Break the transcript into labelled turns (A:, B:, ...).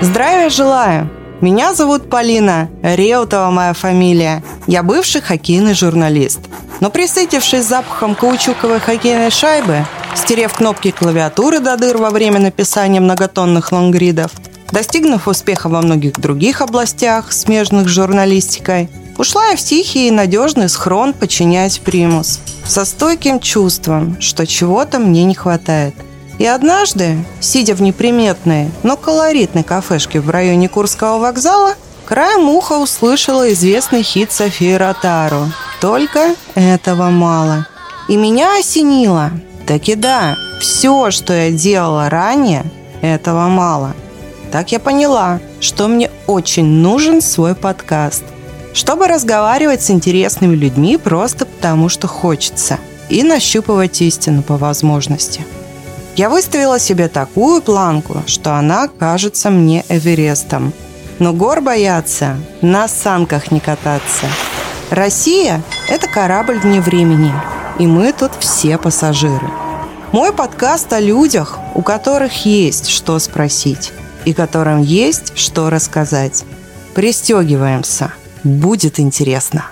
A: Здравия желаю! Меня зовут Полина, Реутова моя фамилия. Я бывший хоккейный журналист. Но присытившись запахом каучуковой хоккейной шайбы, стерев кнопки клавиатуры до дыр во время написания многотонных лонгридов, достигнув успеха во многих других областях, смежных с журналистикой, ушла я в тихий и надежный схрон подчинять примус, со стойким чувством, что чего-то мне не хватает – и однажды, сидя в неприметной, но колоритной кафешке в районе Курского вокзала, краем уха услышала известный хит Софии Ротару. Только этого мало. И меня осенило. Так и да, все, что я делала ранее, этого мало. Так я поняла, что мне очень нужен свой подкаст. Чтобы разговаривать с интересными людьми просто потому, что хочется. И нащупывать истину по возможности. Я выставила себе такую планку, что она кажется мне Эверестом. Но гор бояться, на санках не кататься. Россия – это корабль вне времени, и мы тут все пассажиры. Мой подкаст о людях, у которых есть что спросить и которым есть что рассказать. Пристегиваемся. Будет интересно.